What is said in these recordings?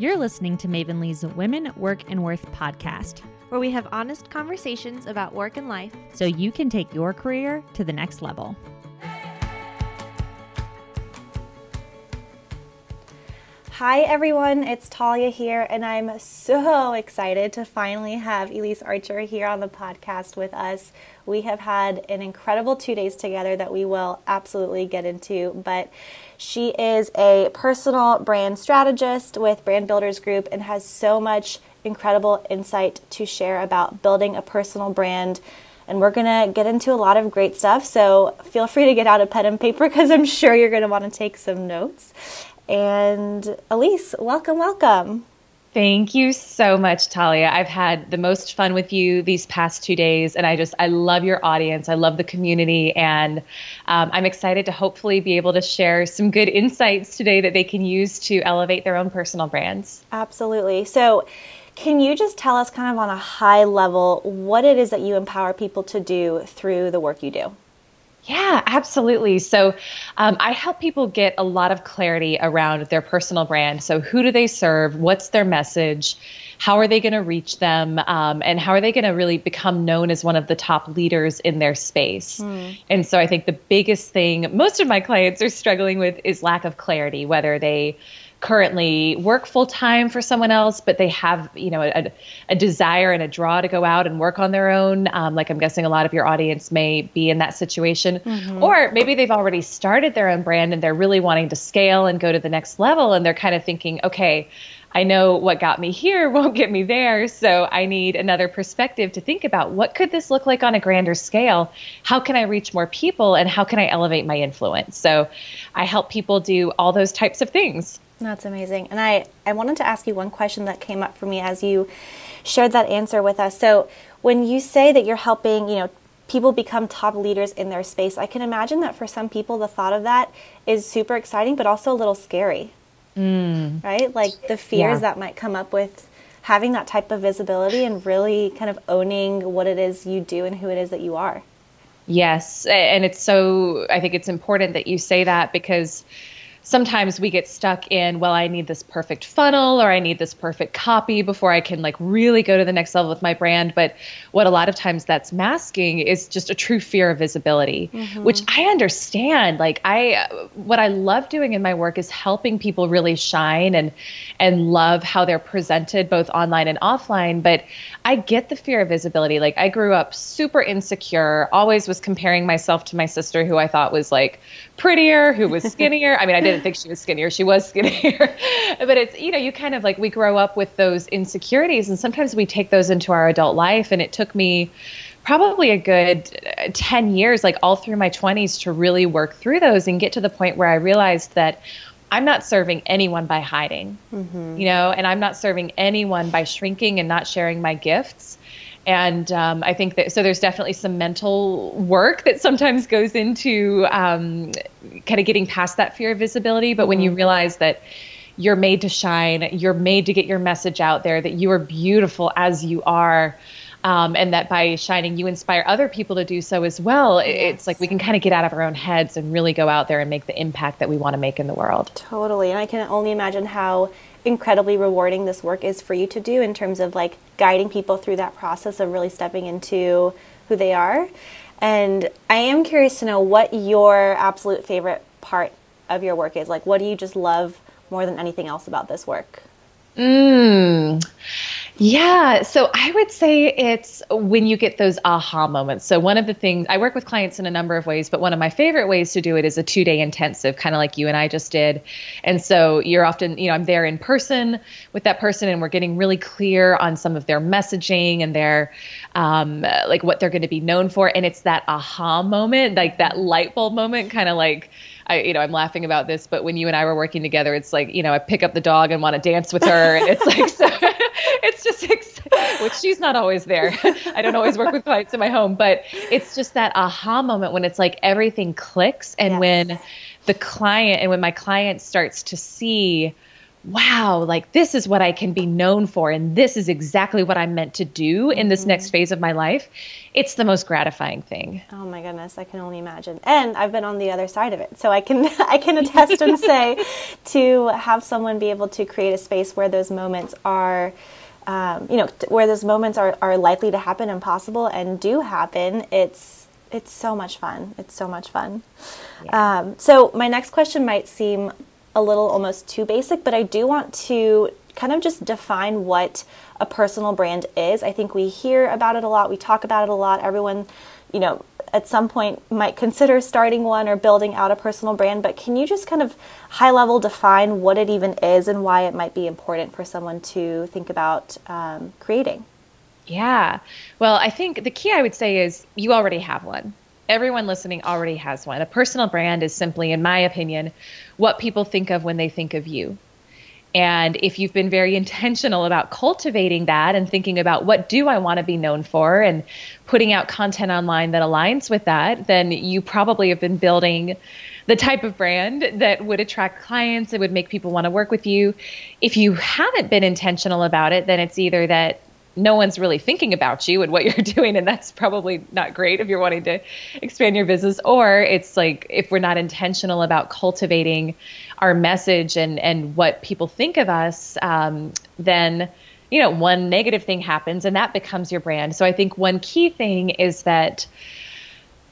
You're listening to Mavenly's Women, Work, and Worth podcast, where we have honest conversations about work and life so you can take your career to the next level. Hi everyone, it's Tallia here, and I'm so excited to finally have Elyse Archer here on the podcast with us. We have had an incredible two days together that we will absolutely get into, but she is a personal brand strategist with Brand Builders Group and has so much incredible insight to share about building a personal brand. And we're going to get into a lot of great stuff. So feel free to get out a pen and paper because I'm sure you're going to want to take some notes. And Elyse, welcome, welcome. Thank you so much, Tallia. I've had the most fun with you these past two days, and I just I love your audience. I love the community, and um, I'm excited to hopefully be able to share some good insights today that they can use to elevate their own personal brands. Absolutely. So. Can you just tell us, kind of on a high level, what it is that you empower people to do through the work you do? Yeah, absolutely. So um, I help people get a lot of clarity around their personal brand. So, who do they serve? What's their message? How are they going to reach them? Um, and how are they going to really become known as one of the top leaders in their space? Mm. And so, I think the biggest thing most of my clients are struggling with is lack of clarity, whether they currently work full time for someone else, but they have, you know, a, a, desire and a draw to go out and work on their own. Um, like I'm guessing a lot of your audience may be in that situation. Mm-hmm. Or maybe they've already started their own brand and they're really wanting to scale and go to the next level. And they're kind of thinking, okay, I know what got me here won't get me there. So I need another perspective to think about what could this look like on a grander scale? How can I reach more people and how can I elevate my influence? So I help people do all those types of things. That's amazing. And I, I wanted to ask you one question that came up for me as you shared that answer with us. So when you say that you're helping, you know, people become top leaders in their space, I can imagine that for some people the thought of that is super exciting but also a little scary. Mm. Right? Like the fears yeah. that might come up with having that type of visibility and really kind of owning what it is you do and who it is that you are. Yes, and it's so I think it's important that you say that because sometimes we get stuck in well i need this perfect funnel or i need this perfect copy before i can like really go to the next level with my brand. But what a lot of times that's masking is just a true fear of visibility mm-hmm. which i understand. Like i what i love doing in my work is helping people really shine and and love how they're presented both online and offline. But i get the fear of visibility. Like i grew up super insecure always was comparing myself to my sister who i thought was like prettier who was skinnier. I mean i did didn't think she was skinnier. She was skinnier. but it's, you know, you kind of like, we grow up with those insecurities and sometimes we take those into our adult life. And it took me probably a good uh, 10 years, like all through my 20s, to really work through those and get to the point where I realized that I'm not serving anyone by hiding, mm-hmm. you know, and I'm not serving anyone by shrinking and not sharing my gifts and um, I think that so there's definitely some mental work that sometimes goes into um, kind of getting past that fear of visibility. But mm-hmm. when you mm-hmm. realize that you're made to shine, you're made to get your message out there, that you are beautiful as you are. Um, and that by shining, you inspire other people to do so as well. Yes. It's like we can kind of get out of our own heads and really go out there and make the impact that we want to make in the world. Totally. And I can only imagine how incredibly rewarding this work is for you to do in terms of like guiding people through that process of really stepping into who they are. And I am curious to know what your absolute favorite part of your work is. Like, what do you just love more than anything else about this work? Mm. Yeah, so I would say it's when you get those aha moments. So, one of the things I work with clients in a number of ways, but one of my favorite ways to do it is a two day intensive, kind of like you and I just did. And so, you're often, you know, I'm there in person with that person, and we're getting really clear on some of their messaging and their, um, like what they're going to be known for. And it's that aha moment, like that light bulb moment, kind of like, I, you know, I'm laughing about this, but when you and I were working together, it's like, you know, I pick up the dog and want to dance with her. And it's like, so it's just, which she's not always there. I don't always work with clients in my home, but it's just that aha moment when it's like everything clicks and yes. when the client and when my client starts to see wow, like this is what I can be known for, and this is exactly what I'm meant to do in this next phase of my life, it's the most gratifying thing. Oh my goodness, I can only imagine. And I've been on the other side of it. So I can I can attest and say to have someone be able to create a space where those moments are um, you know, where those moments are, are likely to happen and possible and do happen, it's it's so much fun. It's so much fun. Yeah. Um, so my next question might seem a little almost too basic, but I do want to kind of just define what a personal brand is. I think we hear about it a lot, we talk about it a lot. Everyone, you know, at some point might consider starting one or building out a personal brand, but can you just kind of high level define what it even is and why it might be important for someone to think about um, creating? Yeah. Well, I think the key I would say is you already have one everyone listening already has one. A personal brand is simply, in my opinion, what people think of when they think of you. And if you've been very intentional about cultivating that and thinking about what do I want to be known for and putting out content online that aligns with that, then you probably have been building the type of brand that would attract clients, it would make people want to work with you. If you haven't been intentional about it, then it's either that no one's really thinking about you and what you're doing and that's probably not great if you're wanting to expand your business or it's like if we're not intentional about cultivating our message and and what people think of us um, then you know one negative thing happens and that becomes your brand so i think one key thing is that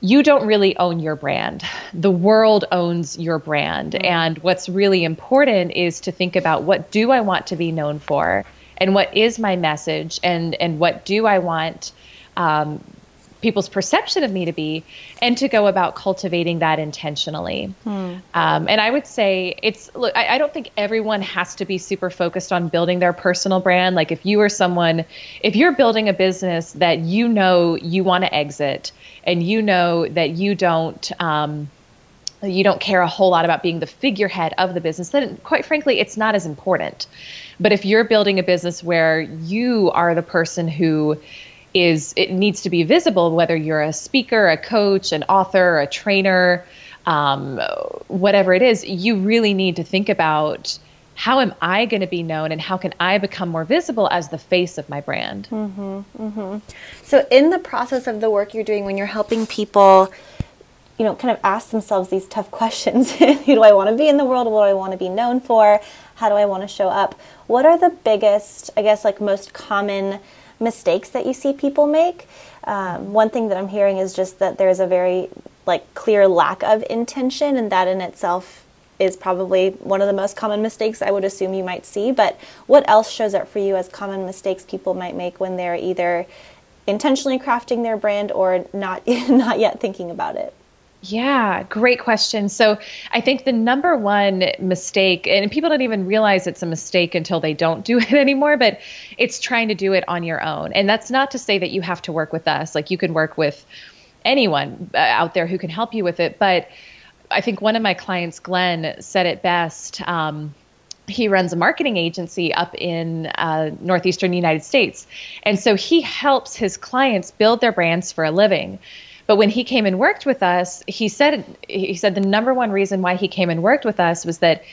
you don't really own your brand. The world owns your brand. Mm-hmm. And what's really important is to think about what do I want to be known for? And what is my message and and what do I want um, people's perception of me to be and to go about cultivating that intentionally hmm. um, and i would say it's look I, I, don't think everyone has to be super focused on building their personal brand like if you are someone if you're building a business that you know you want to exit and you know that you don't um, you don't care a whole lot about being the figurehead of the business, then quite frankly, it's not as important. But if you're building a business where you are the person who is, it needs to be visible, whether you're a speaker, a coach, an author, a trainer, um, whatever it is, you really need to think about how am I going to be known and how can I become more visible as the face of my brand? Mm-hmm, mm-hmm. So, in the process of the work you're doing, when you're helping people you know, kind of ask themselves these tough questions. Who do I want to be in the world? What do I want to be known for? How do I want to show up? What are the biggest, I guess, like most common mistakes that you see people make? Um, one thing that I'm hearing is just that there's a very like clear lack of intention, and that in itself is probably one of the most common mistakes I would assume you might see. But what else shows up for you as common mistakes people might make when they're either intentionally crafting their brand or not not yet thinking about it? Yeah, great question. So I think the number one mistake, and people don't even realize it's a mistake until they don't do it anymore, but it's trying to do it on your own. And that's not to say that you have to work with us. Like you can work with anyone uh, out there who can help you with it. But I think one of my clients, Glenn, said it best. Um, he runs a marketing agency up in uh, northeastern United States. And so he helps his clients build their brands for a living. But when he came and worked with us, he said he said the number one reason why he came and worked with us was that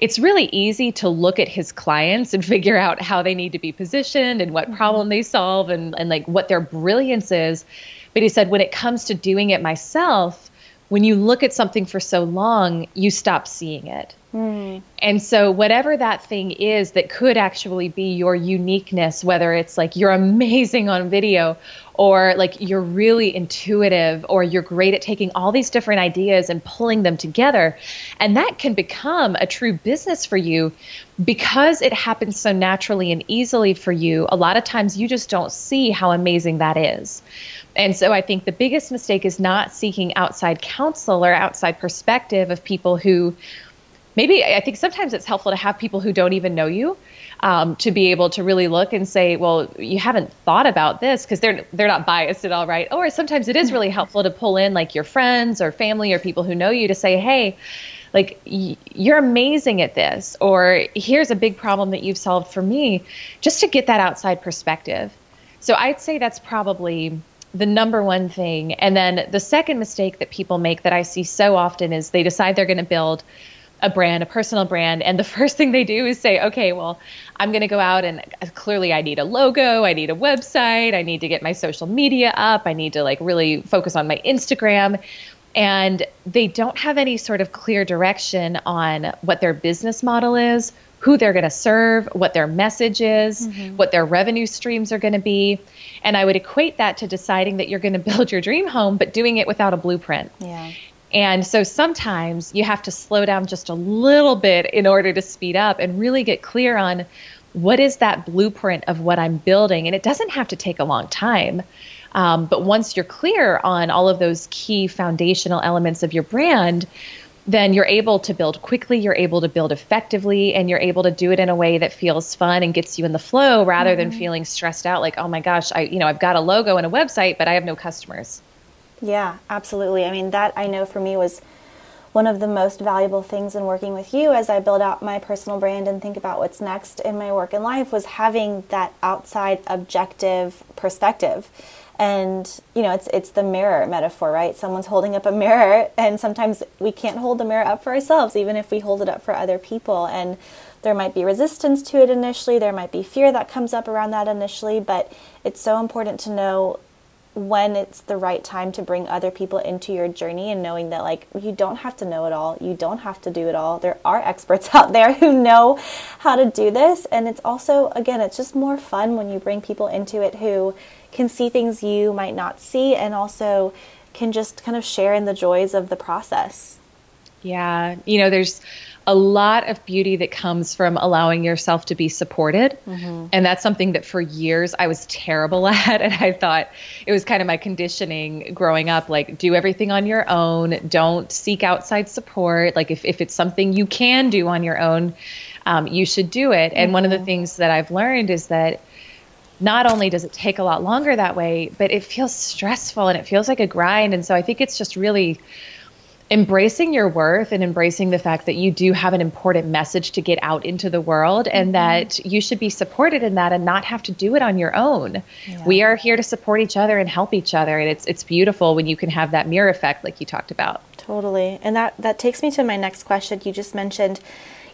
it's really easy to look at his clients and figure out how they need to be positioned and what mm-hmm. problem they solve and, and like what their brilliance is. But he said when it comes to doing it myself, when you look at something for so long, you stop seeing it. Mm. And so, whatever that thing is that could actually be your uniqueness, whether it's like you're amazing on video, or like you're really intuitive, or you're great at taking all these different ideas and pulling them together, and that can become a true business for you because it happens so naturally and easily for you. A lot of times, you just don't see how amazing that is. And so I think the biggest mistake is not seeking outside counsel or outside perspective of people who maybe I think sometimes it's helpful to have people who don't even know you um, to be able to really look and say, well, you haven't thought about this because they're they're not biased at all, right? Or sometimes it is really helpful to pull in like your friends or family or people who know you to say, hey, like you're amazing at this, or here's a big problem that you've solved for me, just to get that outside perspective. So I'd say that's probably the number one thing. And then the second mistake that people make that I see so often is they decide they're going to build a brand, a personal brand, and the first thing they do is say, okay, well, I'm going to go out and uh, clearly I need a logo, I need a website, I need to get my social media up, I need to like really focus on my Instagram. And they don't have any sort of clear direction on what their business model is, who they're going to serve, what their message is, mm-hmm. what their revenue streams are going to be. And I would equate that to deciding that you're going to build your dream home, but doing it without a blueprint. Yeah. And so sometimes you have to slow down just a little bit in order to speed up and really get clear on what is that blueprint of what I'm building. And it doesn't have to take a long time. Um, but once you're clear on all of those key foundational elements of your brand, then you're able to build quickly, you're able to build effectively, and you're able to do it in a way that feels fun and gets you in the flow rather mm-hmm. than feeling stressed out like, oh my gosh, I you know, I've got a logo and a website, but I have no customers. Yeah, absolutely. I mean, that I know for me was one of the most valuable things in working with you as I build out my personal brand and think about what's next in my work and life was having that outside objective perspective. And you know, it's it's the mirror metaphor, right? Someone's holding up a mirror and sometimes we can't hold the mirror up for ourselves even if we hold it up for other people and there might be resistance to it initially, there might be fear that comes up around that initially, but it's so important to know when it's the right time to bring other people into your journey and knowing that like you don't have to know it all. You don't have to do it all. There are experts out there who know how to do this. And it's also again it's just more fun when you bring people into it who can see things you might not see and also can just kind of share in the joys of the process. Yeah. You know there's a lot of beauty that comes from allowing yourself to be supported. Mm-hmm. And that's something that for years I was terrible at. And I thought it was kind of my conditioning growing up like, do everything on your own, don't seek outside support. Like, if, if it's something you can do on your own, um, you should do it. And mm-hmm. one of the mm-hmm. things that I've learned is that not only does it take a lot longer that way, but it feels stressful and it feels like a grind. And so I think it's just really embracing your worth and embracing the fact that you do have an important message to get out into the world and mm-hmm. that you should be supported in that and not have to do it on your own. Yeah. We are here to support each other and help each other and it's it's beautiful when you can have that mirror effect like you talked about. Totally. And that that takes me to my next question. You just mentioned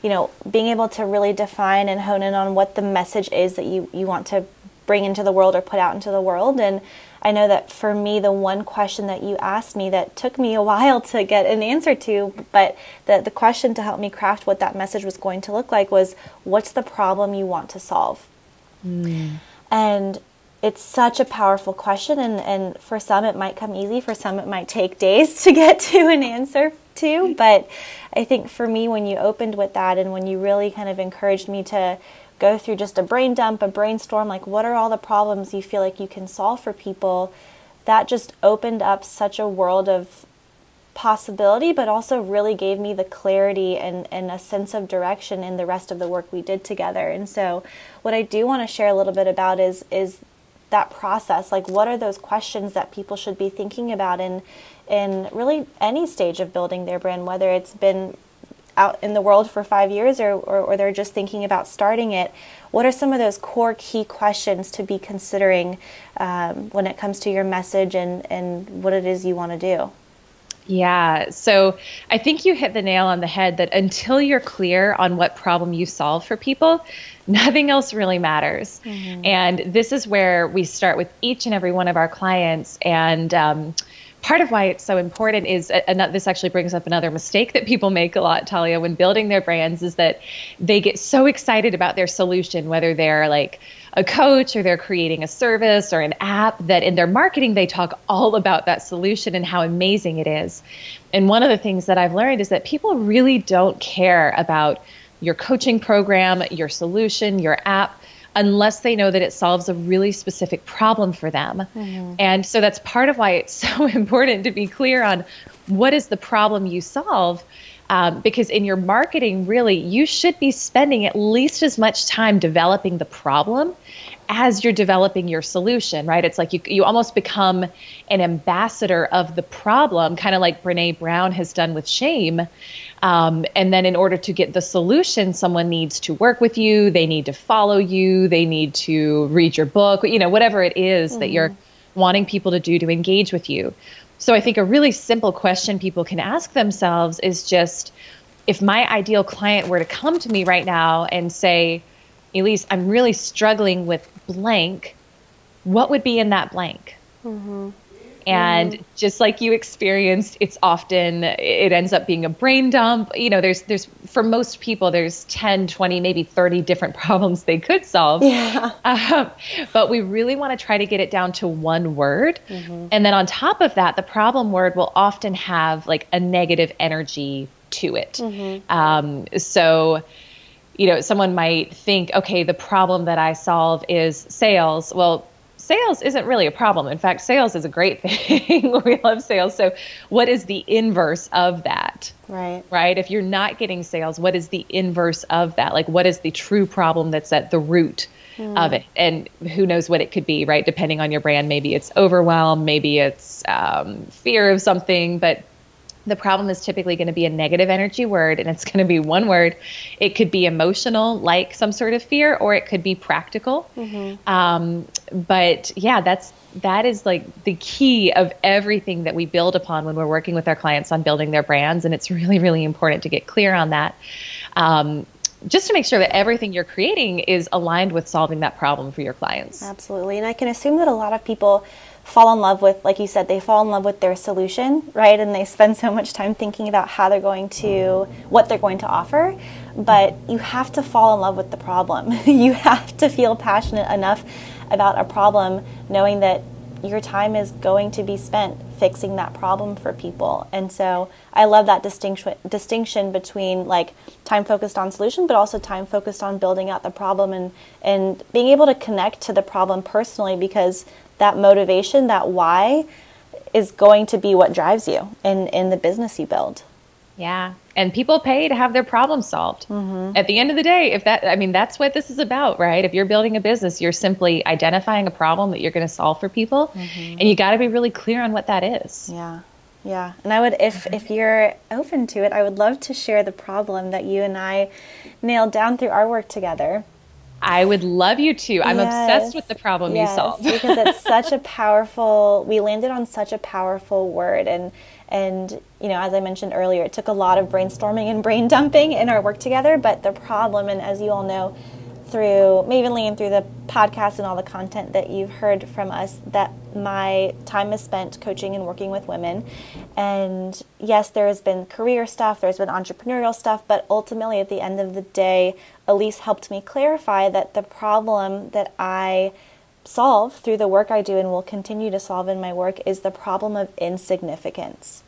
you know, being able to really define and hone in on what the message is that you, you want to bring into the world or put out into the world. And I know that for me, the one question that you asked me that took me a while to get an answer to, but the, the question to help me craft what that message was going to look like was what's the problem you want to solve? Mm. And it's such a powerful question, and, and for some it might come easy, for some it might take days to get to an answer to. But I think for me, when you opened with that and when you really kind of encouraged me to go through just a brain dump, a brainstorm, like what are all the problems you feel like you can solve for people, that just opened up such a world of possibility, but also really gave me the clarity and, and a sense of direction in the rest of the work we did together. And so what I do want to share a little bit about is is that process. Like what are those questions that people should be thinking about in in really any stage of building their brand, whether it's been out in the world for five years or, or, or, they're just thinking about starting it, what are some of those core key questions to be considering um, when it comes to your message and, and what it is you want to do? Yeah, so I think you hit the nail on the head that until you're clear on what problem you solve for people, nothing else really matters. Mm-hmm. And this is where we start with each and every one of our clients. And um, part of why it's so important is and this actually brings up another mistake that people make a lot tallia when building their brands is that they get so excited about their solution whether they're like a coach or they're creating a service or an app that in their marketing they talk all about that solution and how amazing it is. And one of the things that i've learned is that people really don't care about your coaching program your solution your app unless they know that it solves a really specific problem for them. Mm-hmm. And so that's part of why it's so important to be clear on what is the problem you solve. Um, because in your marketing, really, you should be spending at least as much time developing the problem as you're developing your solution, right? It's like you, you almost become an ambassador of the problem, kind of like Brene Brown has done with shame. Um, and then in order to get the solution, someone needs to work with you, they need to follow you, they need to read your book, you know, whatever it is mm-hmm. that you're mm-hmm. wanting people to do to engage with you. So I think a really simple question people can ask themselves is just if my ideal client were to come to me right now and say, Elyse, I'm really struggling with blank, what would be in that blank? Mm-hmm. And mm-hmm. just like you experienced, it's often it ends up being a brain dump. You know, there's there's for most people there's 10, 20, maybe 30 different problems they could solve. Yeah. Um, but we really want to try to get it down to one word. Mm-hmm. And then on top of that, the problem word will often have like a negative energy to it. Mm-hmm. Um, so you know, someone might think, okay, the problem that I solve is sales. Well, sales isn't really a problem. In fact, sales is a great thing. we love sales. So, what is the inverse of that? Right. Right? If you're not getting sales, what is the inverse of that? Like, what is the true problem that's at the root mm. of it? And who knows what it could be, right? Depending on your brand. Maybe it's overwhelm, maybe it's um, fear of something, but the problem is typically going to be a negative energy word and it's going to be one word. It could be emotional, like some sort of fear, or it could be practical. Mm-hmm. Um, but yeah, that's that is like the key of everything that we build upon when we're working with our clients on building their brands. And it's really, really important to get clear on that. Um, just to make sure that everything you're creating is aligned with solving that problem for your clients. Absolutely. And I can assume that a lot of people fall in love with, like you said, they fall in love with their solution, right? And they spend so much time thinking about how they're going to, what they're going to offer. But you have to fall in love with the problem. you have to feel passionate enough about a problem, knowing that your time is going to be spent fixing that problem for people. And so I love that distinction distinction between like time focused on solution but also time focused on building out the problem and and being able to connect to the problem personally because that motivation, that why, is going to be what drives you in, in the business you build. Yeah. And people pay to have their problem solved. Mm-hmm. At the end of the day, if that, I mean, that's what this is about, right? If you're building a business, you're simply identifying a problem that you're going to solve for people. Mm-hmm. And you got to be really clear on what that is. Yeah. Yeah. And I would, if, mm-hmm. if you're open to it, I would love to share the problem that you and I nailed down through our work together. I would love you to. I'm yes. obsessed with the problem yes, you solved. because it's such a powerful we landed on such a powerful word and and you know, as I mentioned earlier, it took a lot of brainstorming and brain dumping in our work together, but the problem and as you all know, through Mavenly and through the podcast and all the content that you've heard from us that my time is spent coaching and working with women. And yes, there has been career stuff, there's been entrepreneurial stuff, but ultimately at the end of the day, Elyse helped me clarify that the problem that I solve through the work I do and will continue to solve in my work is the problem of insignificance.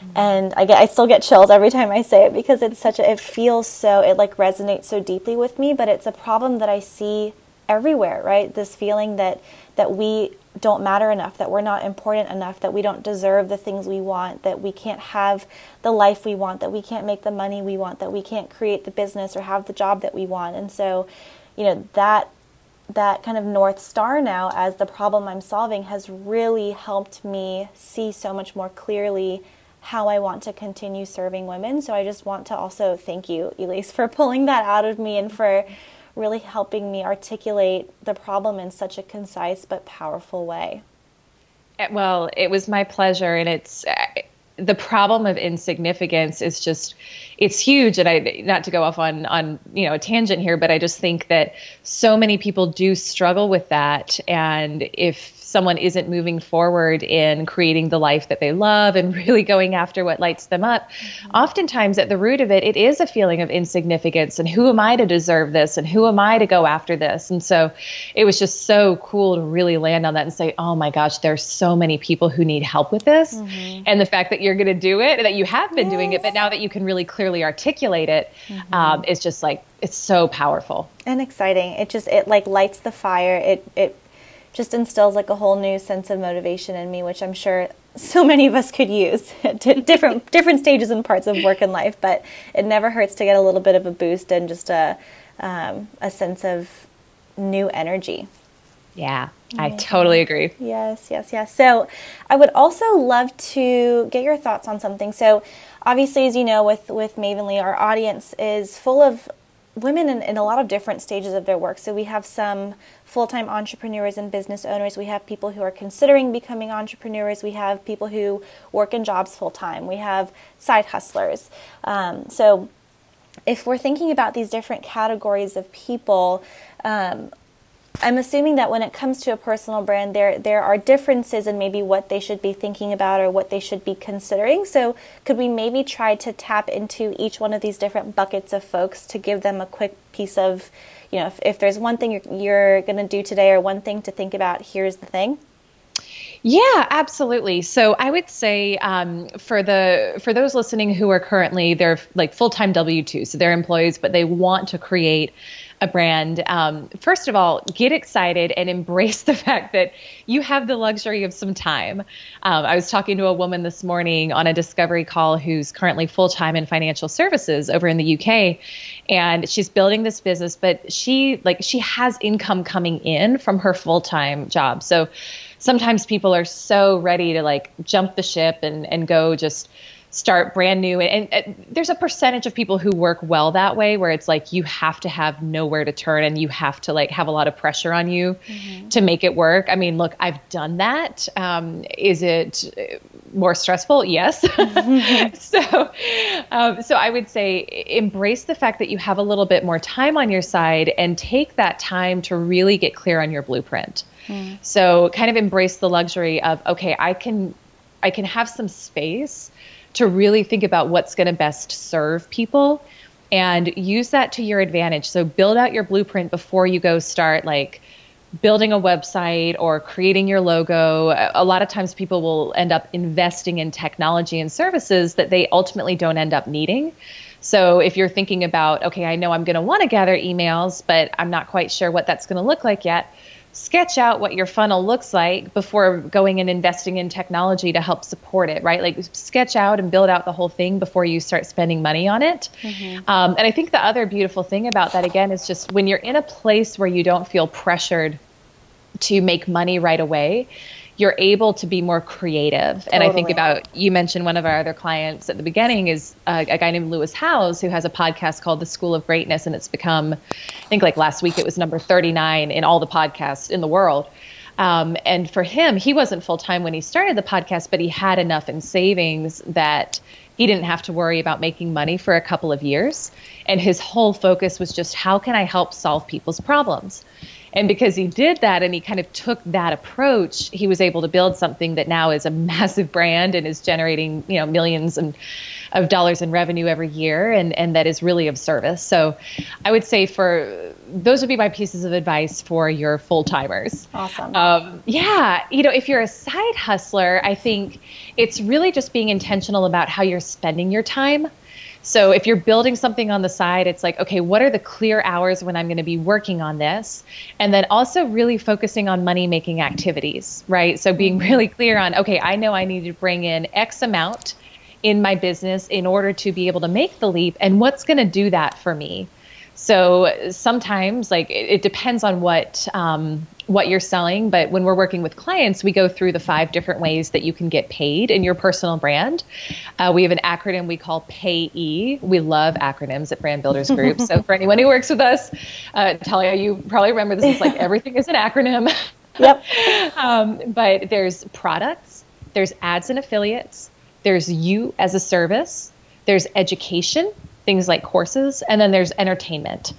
Mm-hmm. And I get I still get chills every time I say it because it's such a it feels so it like resonates so deeply with me, but it's a problem that I see everywhere, right? This feeling that that we don't matter enough, that we're not important enough, that we don't deserve the things we want, that we can't have the life we want, that we can't make the money we want, that we can't create the business or have the job that we want. And so, you know, that that kind of north star now as the problem I'm solving has really helped me see so much more clearly how I want to continue serving women. So I just want to also thank you, Elyse, for pulling that out of me and for really helping me articulate the problem in such a concise but powerful way. Eh, well, it was my pleasure, and it's uh, the problem of insignificance is just it's huge and i not to go off on on you know a tangent here but i just think that so many people do struggle with that and if someone isn't moving forward in creating the life that they love and really going after what lights them up, oftentimes at the root of it, it is a feeling of insignificance and who am I to deserve this and who am I to go after this? And so it was just so cool to really land on that and say, oh my gosh, there's so many people who need help with this. Mm-hmm. And the fact that you're going to do it, that you have been yes. doing it, but now that you can really clearly articulate it, mm-hmm. um, is just like, it's so powerful and exciting. It just, it like lights the fire. It, it, just instills like a whole new sense of motivation in me, which I'm sure so many of us could use at different different stages and parts of work and life. But it never hurts to get a little bit of a boost and just a um, a sense of new energy. Yeah, I totally agree. Yes, yes, yes. So, I would also love to get your thoughts on something. So, obviously, as you know, with with Mavenly, our audience is full of women in, in, a lot of different stages of their work. So we have some full time entrepreneurs and business owners. We have people who are considering becoming entrepreneurs. We have people who work in jobs full time. We have side hustlers. Um, so if we're thinking about these different categories of people, um, I'm assuming that when it comes to a personal brand, there there are differences in maybe what they should be thinking about or what they should be considering. So, could we maybe try to tap into each one of these different buckets of folks to give them a quick piece of, you know, if, if there's one thing you're, you're going to do today or one thing to think about, here's the thing. Yeah, absolutely. So I would say um, for the for those listening who are currently they're like full time W two, so they're employees, but they want to create a brand, um, first of all, get excited and embrace the fact that you have the luxury of some time. Um, I was talking to a woman this morning on a discovery call who's currently full time in financial services over in the UK, and she's building this business, but she like she has income coming in from her full time job. So sometimes people are so ready to like jump the ship and and go just start brand new. And, and, there's a percentage of people who work well that way where it's like you have to have nowhere to turn and you have to like have a lot of pressure on you mm-hmm. to make it work. I mean look i've done that. Um, is it more stressful? Yes. So um, so i would say embrace the fact that you have a little bit more time on your side and take that time to really get clear on your blueprint mm. so kind of embrace the luxury of okay i can i can have some space to really think about what's going to best serve people and use that to your advantage. So build out your blueprint before you go start like building a website or creating your logo. A lot of times people will end up investing in technology and services that they ultimately don't end up needing. So if you're thinking about, okay, I know I'm going to want to gather emails, but I'm not quite sure what that's going to look like yet sketch out what your funnel looks like before going and investing in technology to help support it, right? Like sketch out and build out the whole thing before you start spending money on it. Mm-hmm. Um, and I think the other beautiful thing about that, again, is just when you're in a place where you don't feel pressured to make money right away, you're able to be more creative. Totally. And I think about you mentioned one of our other clients at the beginning is uh, a guy named Lewis Howes who has a podcast called The School of Greatness, and it's become, I think like last week it was number 39 in all the podcasts in the world. Um, and for him, he wasn't full time when he started the podcast, but he had enough in savings that he didn't have to worry about making money for a couple of years. And his whole focus was just how can I help solve people's problems? And because he did that and he kind of took that approach, he was able to build something that now is a massive brand and is generating, you know, millions and of dollars in revenue every year and, and that is really of service. So I would say for those would be my pieces of advice for your full timers. Awesome. Um, yeah. You know, if you're a side hustler, I think it's really just being intentional about how you're spending your time. So if you're building something on the side, it's like, okay, what are the clear hours when I'm going to be working on this? And then also really focusing on money making activities, right? So being mm-hmm. really clear on, okay, I know I need to bring in X amount in my business in order to be able to make the leap. And what's going to do that for me? So sometimes, like, it, it depends on what um, what you're selling. But when we're working with clients, we go through the five different ways that you can get paid in your personal brand. Uh, we have an acronym we call PAYEE. We love acronyms at Brand Builders Group. so for anyone who works with us, uh, Tallia, you probably remember this is like everything is an acronym. Yep. um, but there's products, there's ads and affiliates, there's you as a service, there's education, things like courses, and then there's entertainment.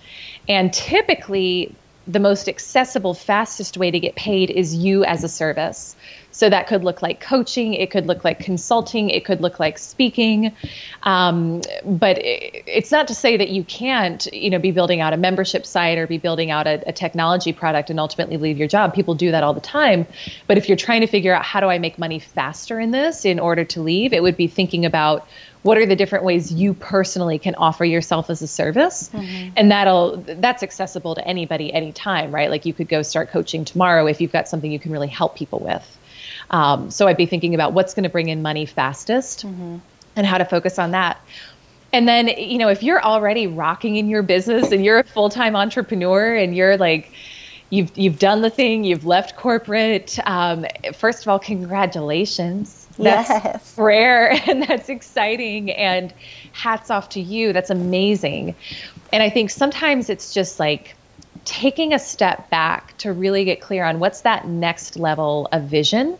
And typically, the most accessible, fastest way to get paid is you as a service. So that could look like coaching, it could look like consulting, it could look like speaking. Um, but it, it's not to say that you can't, you know, be building out a membership site or be building out a, a technology product and ultimately leave your job. People do that all the time. But if you're trying to figure out how do I make money faster in this in order to leave, it would be thinking about what are the different ways you personally can offer yourself as a service mm-hmm. and that'll that's accessible to anybody anytime right like you could go start coaching tomorrow if you've got something you can really help people with um, so i'd be thinking about what's going to bring in money fastest mm-hmm. and how to focus on that and then you know if you're already rocking in your business and you're a full-time entrepreneur and you're like you've you've done the thing you've left corporate um, first of all congratulations That's Yes. rare and that's exciting. And hats off to you. That's amazing. And I think sometimes it's just like taking a step back to really get clear on what's that next level of vision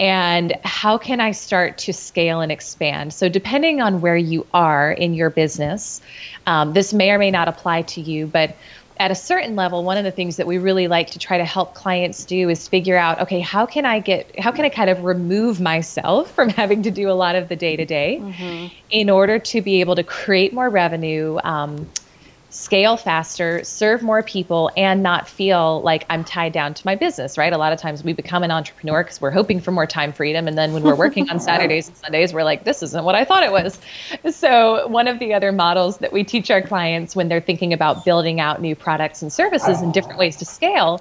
and how can I start to scale and expand? So, depending on where you are in your business, um, this may or may not apply to you, but at a certain level, one of the things that we really like to try to help clients do is figure out, okay, how can I get, how can I kind of remove myself from having to do a lot of the day to day in order to be able to create more revenue, um, scale faster, serve more people, and not feel like I'm tied down to my business, right? A lot of times we become an entrepreneur because we're hoping for more time freedom. And then when we're working on Saturdays and Sundays, we're like, this isn't what I thought it was. So, one of the other models that we teach our clients when they're thinking about building out new products and services and different ways to scale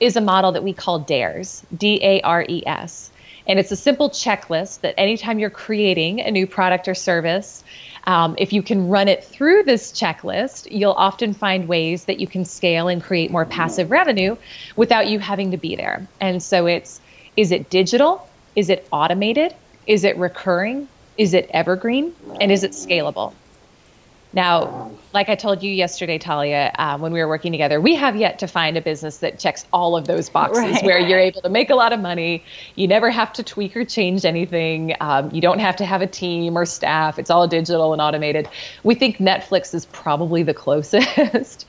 is a model that we call DARES, D A R E S. And it's a simple checklist that anytime you're creating a new product or service, um, if you can run it through this checklist, you'll often find ways that you can scale and create more passive revenue without you having to be there. And so it's is it digital? Is it automated? Is it recurring? Is it evergreen? And is it scalable? Now, like I told you yesterday, Tallia, uh, when we were working together, we have yet to find a business that checks all of those boxes Right. where you're able to make a lot of money. You never have to tweak or change anything. Um, you don't have to have a team or staff. It's all digital and automated. We think Netflix is probably the closest.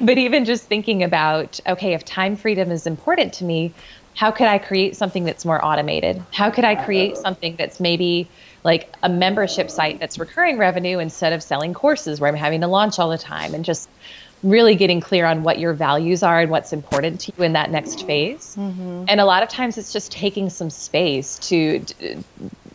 but even just thinking about, okay, if time freedom is important to me, how could I create something that's more automated? How could I create something that's maybe like a membership site that's recurring revenue instead of selling courses where I'm having to launch all the time and just really getting clear on what your values are and what's important to you in that next phase. Mm-hmm. And a lot of times it's just taking some space to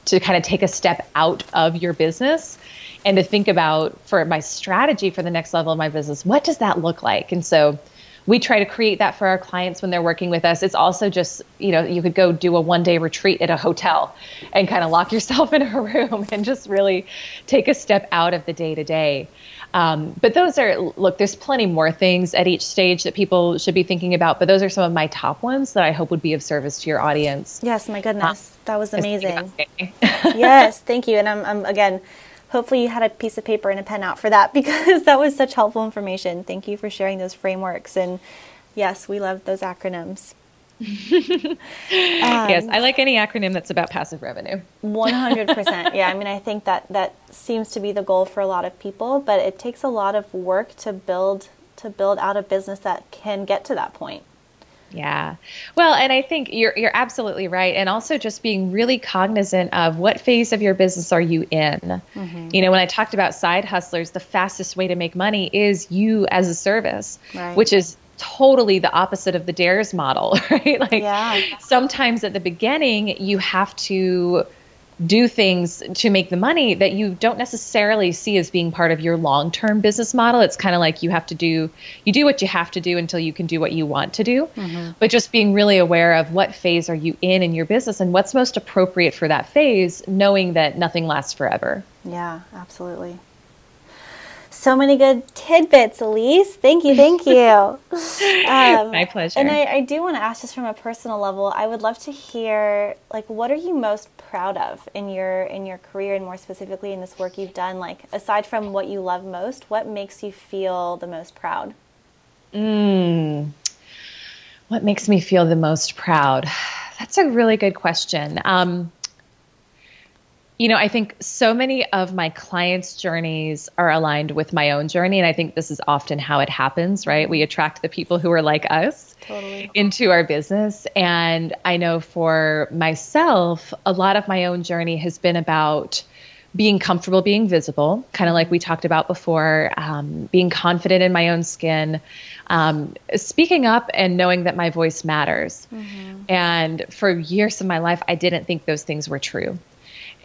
to kind of take a step out of your business and to think about for my strategy for the next level of my business, what does that look like? And so we try to create that for our clients when they're working with us. It's also just, you know, you could go do a one day retreat at a hotel and kind of lock yourself in a room and just really take a step out of the day to day. Um, but those are, look, there's plenty more things at each stage that people should be thinking about, but those are some of my top ones that I hope would be of service to your audience. Yes, my goodness. That was amazing. Yes, thank you. And I'm, I'm again, hopefully you had a piece of paper and a pen out for that because that was such helpful information. Thank you for sharing those frameworks. And yes, we love those acronyms. yes, I like any acronym that's about passive revenue. 100%. yeah, I mean, I think that that seems to be the goal for a lot of people, but it takes a lot of work to build to build out a business that can get to that point. Yeah. Well, and I think you're you're absolutely right and also just being really cognizant of what phase of your business are you in. Mm-hmm. You know, when I talked about side hustlers, the fastest way to make money is you as a service, Right. which is totally the opposite of the dares model, right? Like Yeah. sometimes at the beginning you have to do things to make the money that you don't necessarily see as being part of your long-term business model. It's kind of like you have to do you do what you have to do until you can do what you want to do. Mm-hmm. But just being really aware of what phase are you in in your business and what's most appropriate for that phase, knowing that nothing lasts forever. Yeah, absolutely. So many good tidbits, Elyse. Thank you, thank you. Um, My pleasure. And I, I do want to ask, just from a personal level, I would love to hear, like, what are you most proud of in your in your career, and more specifically in this work you've done? Like, aside from what you love most, what makes you feel the most proud? Mm. What makes me feel the most proud? That's a really good question. Um, you know, I think so many of my clients' journeys are aligned with my own journey. And I think this is often how it happens, right? We attract the people who are like us Totally. into our business. And I know for myself, a lot of my own journey has been about being comfortable being visible, kind of like we talked about before, um, being confident in my own skin, um, speaking up and knowing that my voice matters. And for years of my life, I didn't think those things were true.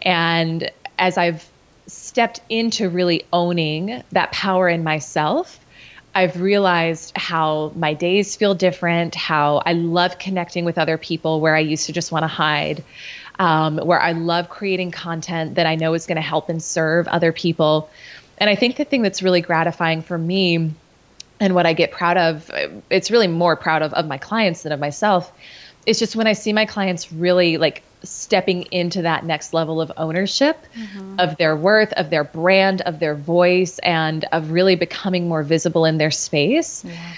And as I've stepped into really owning that power in myself, I've realized how my days feel different, how I love connecting with other people where I used to just want to hide, um, where I love creating content that I know is going to help and serve other people. And I think the thing that's really gratifying for me and what I get proud of, it's really more proud of, of my clients than of myself, it's just when I see my clients really like stepping into that next level of ownership mm-hmm. of their worth, of their brand, of their voice, and of really becoming more visible in their space. Yeah.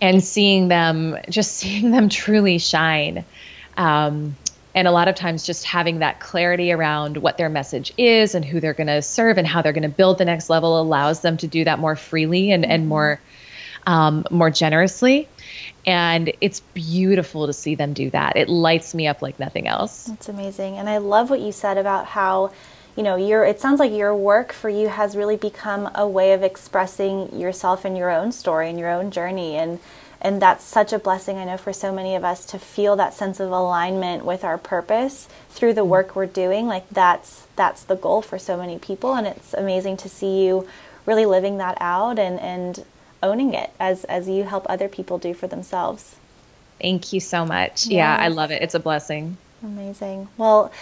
And seeing them, just seeing them truly shine. Um, and a lot of times just having that clarity around what their message is and who they're going to serve and how they're going to build the next level allows them to do that more freely and, and more um, more generously. And it's beautiful to see them do that. It lights me up like nothing else. That's amazing. And i love what you said about how you know your it sounds like your work for you has really become a way of expressing yourself and your own story and your own journey. And and that's such a blessing i know for so many of us to feel that sense of alignment with our purpose through the work we're doing. Like that's that's the goal for so many people. And it's amazing to see you really living that out and and owning it as as you help other people do for themselves. Thank you so much. Yes. yeah i love it. It's a blessing. Amazing. Well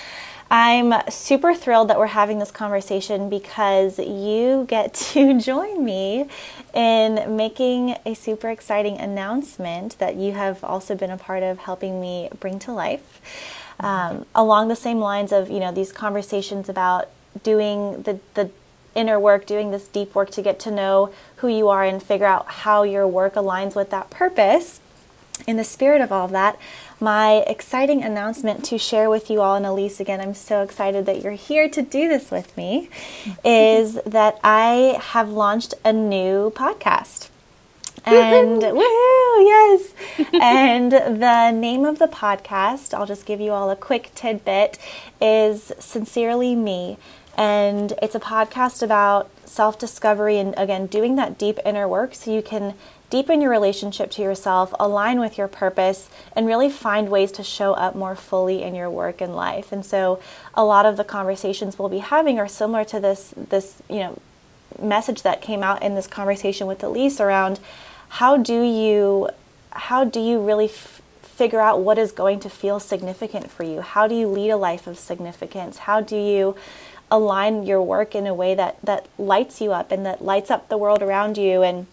I'm super thrilled that we're having this conversation because you get to join me in making a super exciting announcement that you have also been a part of helping me bring to life. Um, along the same lines of you know these conversations about doing the the inner work, doing this deep work to get to know who you are and figure out how your work aligns with that purpose. In the spirit of all of that, my exciting announcement to share with you all, and Elyse, again, I'm so excited that you're here to do this with me, is that I have launched a new podcast. And woohoo, yes. and the name of the podcast, I'll just give you all a quick tidbit, is Sincerely Me. And it's a podcast about self discovery and, again, doing that deep inner work so you can deepen your relationship to yourself, align with your purpose, and really find ways to show up more fully in your work and life. And so, a lot of the conversations we'll be having are similar to this, this, you know, message that came out in this conversation with Elyse around how do you, how do you really figure out what is going to feel significant for you? How do you lead a life of significance? How do you align your work in a way that that lights you up and that lights up the world around you and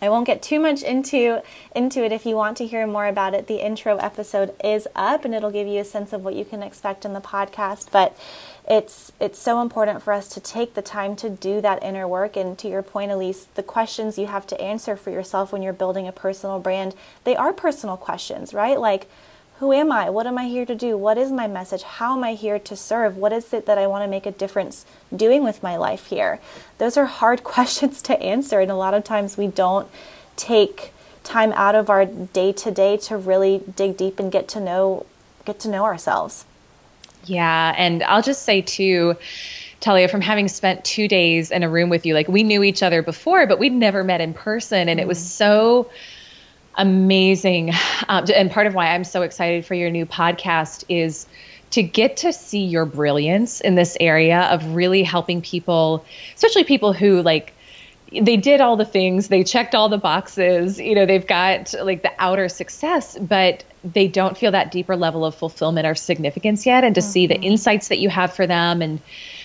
I won't get too much into into it if you want to hear more about it. The intro episode is up and it'll give you a sense of what you can expect in the podcast, but it's it's so important for us to take the time to do that inner work and to your point Elyse, the questions you have to answer for yourself when you're building a personal brand, they are personal questions, right? Like who am I? What am I here to do? What is my message? How am I here to serve? What is it that I want to make a difference doing with my life here? Those are hard questions to answer, and a lot of times we don't take time out of our day to day to really dig deep and get to know get to know ourselves. Yeah, and I'll just say too, Tallia, from having spent two days in a room with you, like we knew each other before, but we'd never met in person, and mm. it was mm. so amazing. Um, and part of why I'm so excited for your new podcast is to get to see your brilliance in this area of really helping people, especially people who like they did all the things, they checked all the boxes, you know, they've got like the outer success, but they don't feel that deeper level of fulfillment or significance yet. And to mm-hmm. see the mm-hmm. insights that you have for them and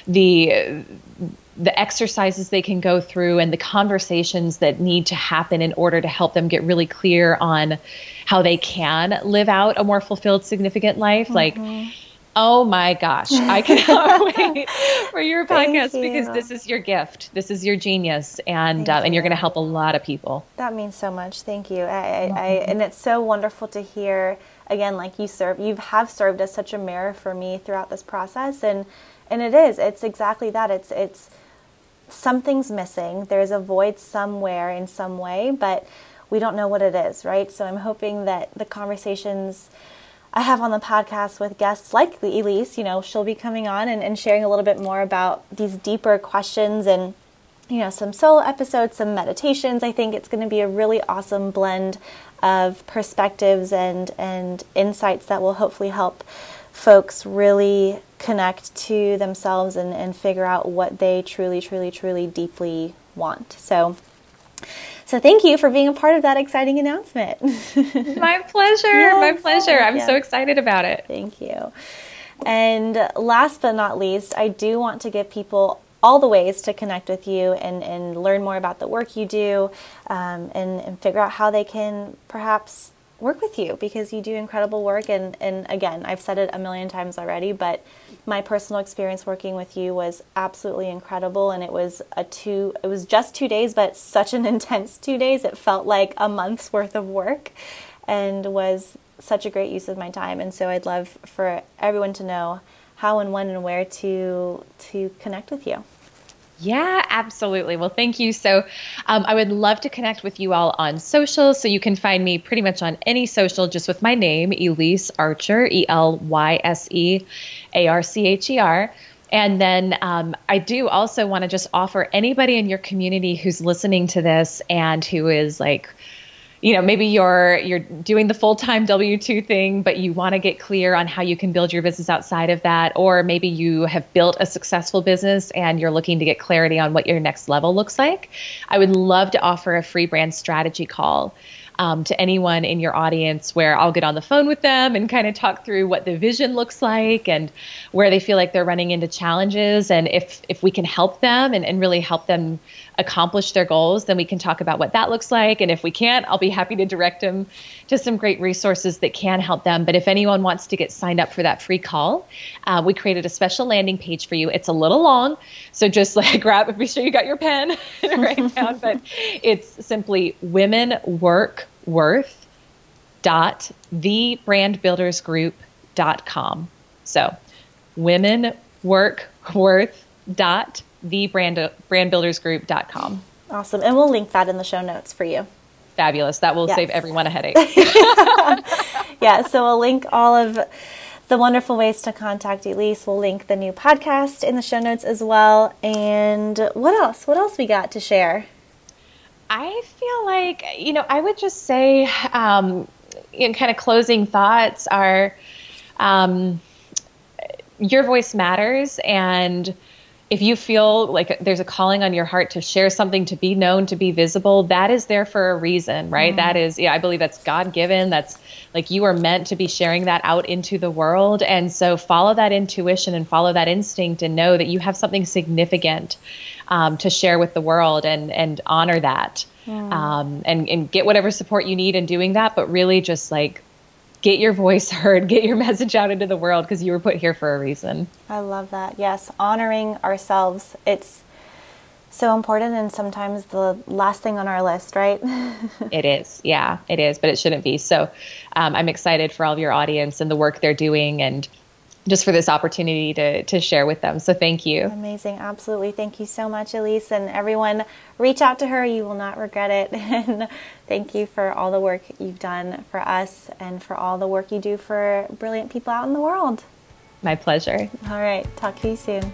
the the exercises they can go through and the conversations that need to happen in order to help them get really clear on how they can live out a more fulfilled significant life mm-hmm. like oh my gosh. I cannot wait for your podcast you. because this is your gift. This is your genius and uh, and you're going to help a lot of people. That means so much. Thank you. I, I, I, and it's so wonderful to hear again like you serve you have served as such a mirror for me throughout this process. And and it is it's exactly that. It's it's something's missing. There's a void somewhere in some way, but we don't know what it is, right? So I'm hoping that the conversations I have on the podcast with guests like Elyse, you know, she'll be coming on and, and sharing a little bit more about these deeper questions and, you know, some solo episodes, some meditations. I think it's going to be a really awesome blend of perspectives and, and insights that will hopefully help folks really connect to themselves and, and figure out what they truly, truly, truly deeply want. So, so thank you for being a part of that exciting announcement. my pleasure. Yes, my pleasure. I'm so excited about it. Thank you. And last but not least, I do want to give people all the ways to connect with you and, and learn more about the work you do um, and, and figure out how they can perhaps work with you because you do incredible work. And, and again, I've said it a million times already, but my personal experience working with you was absolutely incredible. And it was a two, it was just two days, but such an intense two days. It felt like a month's worth of work and was such a great use of my time. And so I'd love for everyone to know how and when and where to to connect with you. Yeah, absolutely. Well, thank you. So, um, I would love to connect with you all on social. So, you can find me pretty much on any social just with my name, Elyse Archer, E L Y S E A R C H E R. And then um, I do also want to just offer anybody in your community who's listening to this and who is like, you know maybe you're you're doing the full-time w2 thing but you want to get clear on how you can build your business outside of that or maybe you have built a successful business and you're looking to get clarity on what your next level looks like. I would love to offer a free brand strategy call um, to anyone in your audience where I'll get on the phone with them and kind of talk through what the vision looks like and where they feel like they're running into challenges and if if we can help them and, and really help them accomplish their goals, then we can talk about what that looks like. And if we can't, I'll be happy to direct them to some great resources that can help them. But if anyone wants to get signed up for that free call, uh, we created a special landing page for you. It's a little long, so just like grab, be sure you got your pen and write down. But it's simply women work worth dot thebrandbuildersgroup.com. So women work worth dot thebrandbuildersgroup.com. Awesome. And we'll link that in the show notes for you. Fabulous. That will yes. save everyone a headache. yeah, so we'll link all of the wonderful ways to contact Elyse. We'll link the new podcast in the show notes as well. And what else? What else we got to share? I feel like, you know, I would just say, um, in kind of closing thoughts are um, your voice matters and if you feel like there's a calling on your heart to share something, to be known, to be visible, that is there for a reason, right? Mm-hmm. That is, yeah, I believe that's God given. That's like you are meant to be sharing that out into the world. And so follow that intuition and follow that instinct and know that you have something significant um, to share with the world and, and honor that. Mm. Um, and, and get whatever support you need in doing that, but really just like get your voice heard, get your message out into the world because you were put here for a reason. I love that. Yes, honoring ourselves. It's so important and sometimes the last thing on our list, right? it is. Yeah, it is, but it shouldn't be. So um, I'm excited for all of your audience and the work they're doing and just for this opportunity to, to share with them. So thank you. Amazing. Absolutely. Thank you so much, Elyse. And everyone, reach out to her. You will not regret it. And thank you for all the work you've done for us and for all the work you do for brilliant people out in the world. My pleasure. All right. Talk to you soon.